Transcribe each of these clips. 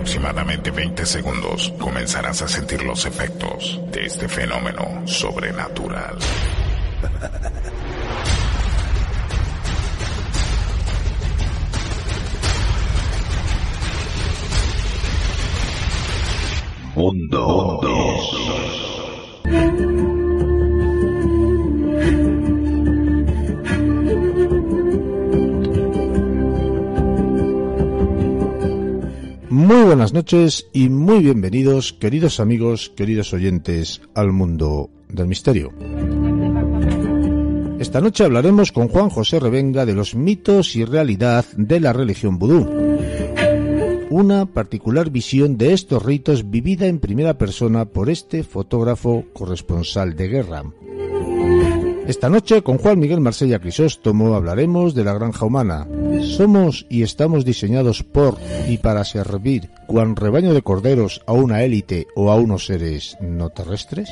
En aproximadamente 20 segundos comenzarás a sentir los efectos de este fenómeno sobrenatural. Mundo. Muy buenas noches y muy bienvenidos, queridos amigos, queridos oyentes, al mundo del misterio. Esta noche hablaremos con Juan José Revenga de los mitos y realidad de la religión vudú. Una particular visión de estos ritos vivida en primera persona por este fotógrafo corresponsal de guerra. Esta noche con Juan Miguel Marsella Crisóstomo hablaremos de la granja humana. ¿Somos y estamos diseñados por y para servir cuan rebaño de corderos a una élite o a unos seres no terrestres?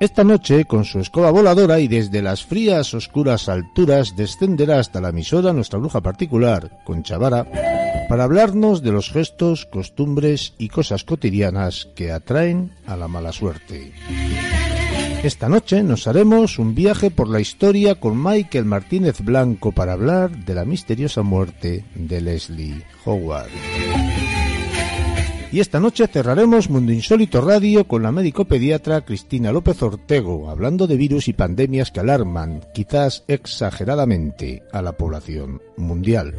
Esta noche, con su escoba voladora y desde las frías, oscuras alturas, descenderá hasta la emisora nuestra bruja particular, Conchavara, para hablarnos de los gestos, costumbres y cosas cotidianas que atraen a la mala suerte. Esta noche nos haremos un viaje por la historia con Michael Martínez Blanco para hablar de la misteriosa muerte de Leslie Howard. Y esta noche cerraremos Mundo Insólito Radio con la médico pediatra Cristina López Ortego, hablando de virus y pandemias que alarman, quizás exageradamente, a la población mundial.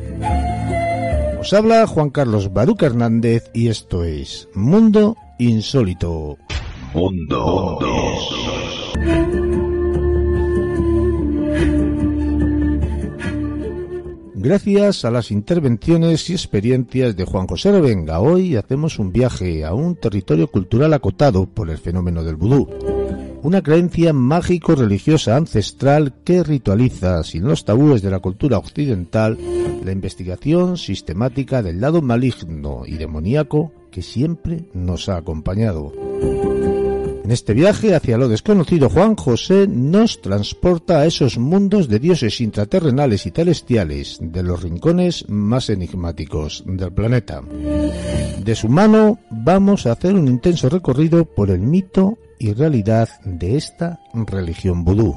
Os habla Juan Carlos Baruca Hernández y esto es Mundo Insólito. Mundo. Gracias a las intervenciones y experiencias de Juan José Revenga, hoy hacemos un viaje a un territorio cultural acotado por el fenómeno del vudú. Una creencia mágico-religiosa ancestral que ritualiza, sin los tabúes de la cultura occidental, la investigación sistemática del lado maligno y demoníaco que siempre nos ha acompañado. En este viaje hacia lo desconocido, Juan José nos transporta a esos mundos de dioses intraterrenales y celestiales, de los rincones más enigmáticos del planeta. De su mano vamos a hacer un intenso recorrido por el mito y realidad de esta religión vudú.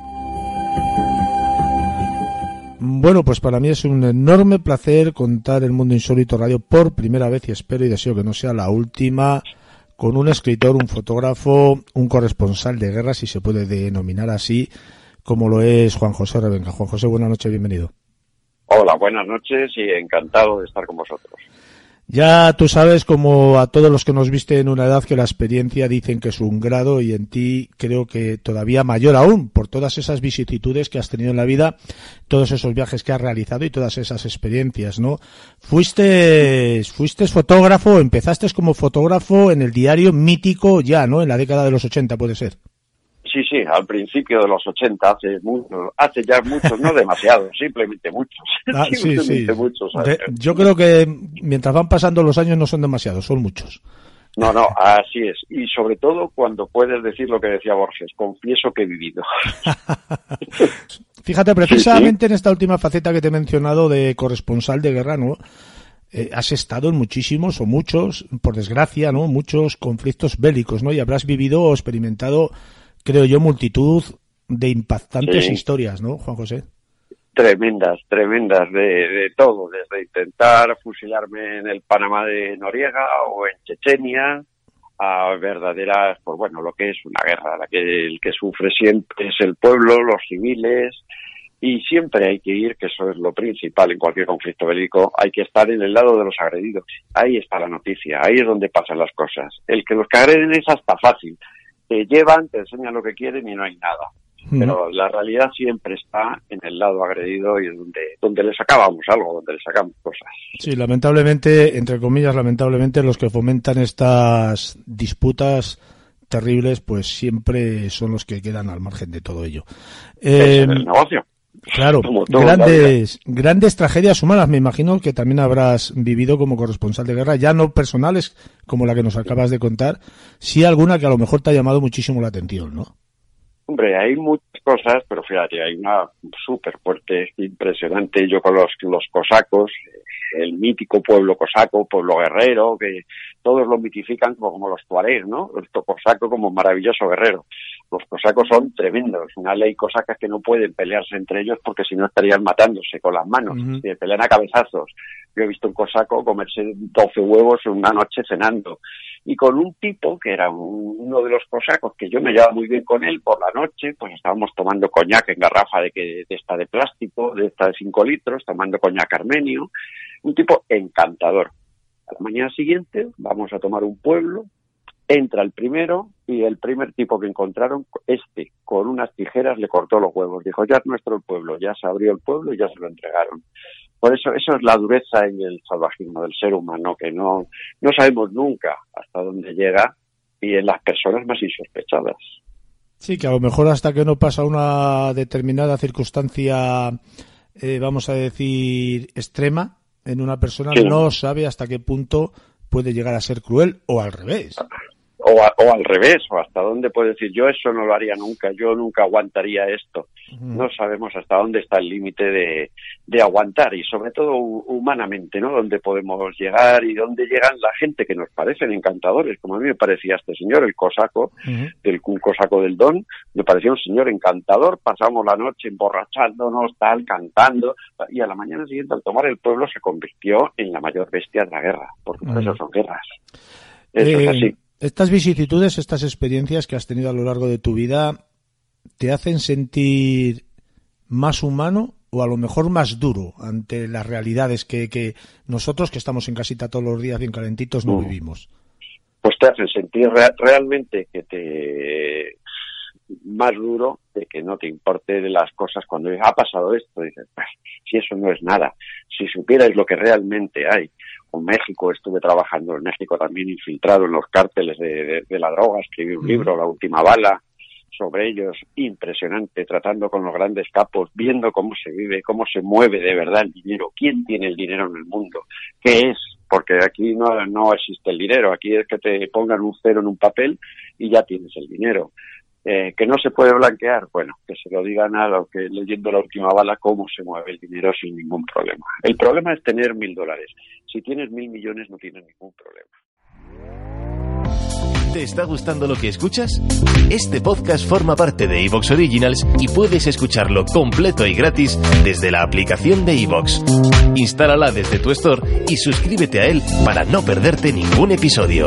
Bueno, pues para mí es un enorme placer contar el Mundo Insólito Radio por primera vez y espero y deseo que no sea la última con un escritor, un fotógrafo, un corresponsal de guerra, si se puede denominar así, como lo es Juan José Revenga. Juan José, buenas noches, bienvenido. Hola, buenas noches y encantado de estar con vosotros. Ya tú sabes, como a todos los que nos viste en una edad, que la experiencia dicen que es un grado y en ti creo que todavía mayor aún, por todas esas vicisitudes que has tenido en la vida, todos esos viajes que has realizado y todas esas experiencias, ¿no? Fuiste, fuiste fotógrafo, empezaste como fotógrafo en el diario mítico ya, ¿no? En la década de los 80 puede ser. Sí, sí, al principio de los 80, hace hace ya muchos, no demasiados, simplemente muchos. Ah, sí, simplemente sí. muchos De- yo creo que mientras van pasando los años no son demasiados, son muchos. No, no, así es. Y sobre todo cuando puedes decir lo que decía Borges, confieso que he vivido. Fíjate, precisamente en esta última faceta que te he mencionado de corresponsal de guerra, ¿no? Eh, has estado en muchísimos o muchos, por desgracia, ¿no? Muchos conflictos bélicos, ¿no? Y habrás vivido o experimentado, creo yo, multitud de impactantes Sí. historias, ¿no, Juan José? Tremendas, tremendas, de, de todo, desde intentar fusilarme en el Panamá de Noriega o en Chechenia, a verdaderas, pues bueno, lo que es una guerra, la que el que sufre siempre es el pueblo, los civiles, y siempre hay que ir, que eso es lo principal en cualquier conflicto bélico, hay que estar en el lado de los agredidos. Ahí está la noticia, ahí es donde pasan las cosas. El que los que agreden es hasta fácil. Te llevan, te enseñan lo que quieren y no hay nada. Pero la realidad siempre está en el lado agredido y donde, donde le sacábamos algo, donde le sacamos cosas. Sí, lamentablemente, entre comillas, lamentablemente, los que fomentan estas disputas terribles, pues siempre son los que quedan al margen de todo ello. Eh, el negocio. Claro, grandes, grandes tragedias humanas, me imagino que también habrás vivido como corresponsal de guerra, ya no personales como la que nos acabas de contar, sí alguna que a lo mejor te ha llamado muchísimo la atención, ¿no? Hombre, hay muchas cosas, pero fíjate, hay una súper fuerte, impresionante. Yo con los, los cosacos, el mítico pueblo cosaco, pueblo guerrero, que todos lo mitifican como, como los tuareg, ¿no? El cosaco como maravilloso guerrero. Los cosacos son tremendos. Una ley cosaca es que no pueden pelearse entre ellos porque si no estarían matándose con las manos. Se pelean a cabezazos. Yo he visto un cosaco comerse 12 huevos en una noche cenando. Y con un tipo que era uno de los cosacos que yo me llevaba muy bien con él por la noche, pues estábamos tomando coñac en garrafa de, que, de esta de plástico, de esta de 5 litros, tomando coñac armenio un tipo encantador. A la mañana siguiente vamos a tomar un pueblo, entra el primero y el primer tipo que encontraron, este, con unas tijeras le cortó los huevos. Dijo, ya es nuestro pueblo, ya se abrió el pueblo y ya se lo entregaron. Por eso, eso es la dureza en el salvajismo del ser humano, que no, no sabemos nunca hasta dónde llega y en las personas más insospechadas. Sí, que a lo mejor hasta que no pasa una determinada circunstancia, eh, vamos a decir, extrema, en una persona no sabe hasta qué punto puede llegar a ser cruel o al revés. O, o, al revés, o hasta dónde puede decir, yo eso no lo haría nunca, yo nunca aguantaría esto. No sabemos hasta dónde está el límite de, de, aguantar y sobre todo humanamente, ¿no? Dónde podemos llegar y dónde llegan la gente que nos parecen encantadores, como a mí me parecía este señor, el cosaco, del un cosaco del Don, me parecía un señor encantador, pasamos la noche emborrachándonos, tal, cantando, y a la mañana siguiente al tomar el pueblo se convirtió en la mayor bestia de la guerra, porque por eso son guerras. Eso es eh, así. Estas vicisitudes, estas experiencias que has tenido a lo largo de tu vida, ¿te hacen sentir más humano o a lo mejor más duro ante las realidades que, que nosotros, que estamos en casita todos los días bien calentitos, no mm. vivimos? Pues te hacen sentir realmente que te más duro de que no te importe de las cosas cuando ha pasado esto dices si eso no es nada si supierais lo que realmente hay con México, estuve trabajando en México también infiltrado en los cárteles de, la droga, escribí un libro, La Última Bala, sobre ellos, impresionante, tratando con los grandes capos, viendo cómo se vive, cómo se mueve de verdad el dinero, quién tiene el dinero en el mundo, qué es, porque aquí no, no existe el dinero, aquí es que te pongan un cero en un papel y ya tienes el dinero. Eh, que no se puede blanquear, bueno, que se lo digan a los que leyendo la última bala cómo se mueve el dinero sin ningún problema. El problema es tener mil dólares. Si tienes mil millones no tienes ningún problema. ¿Te está gustando lo que escuchas? Este podcast forma parte de Evox Originals y puedes escucharlo completo y gratis desde la aplicación de Evox. Instálala desde tu store y suscríbete a él para no perderte ningún episodio.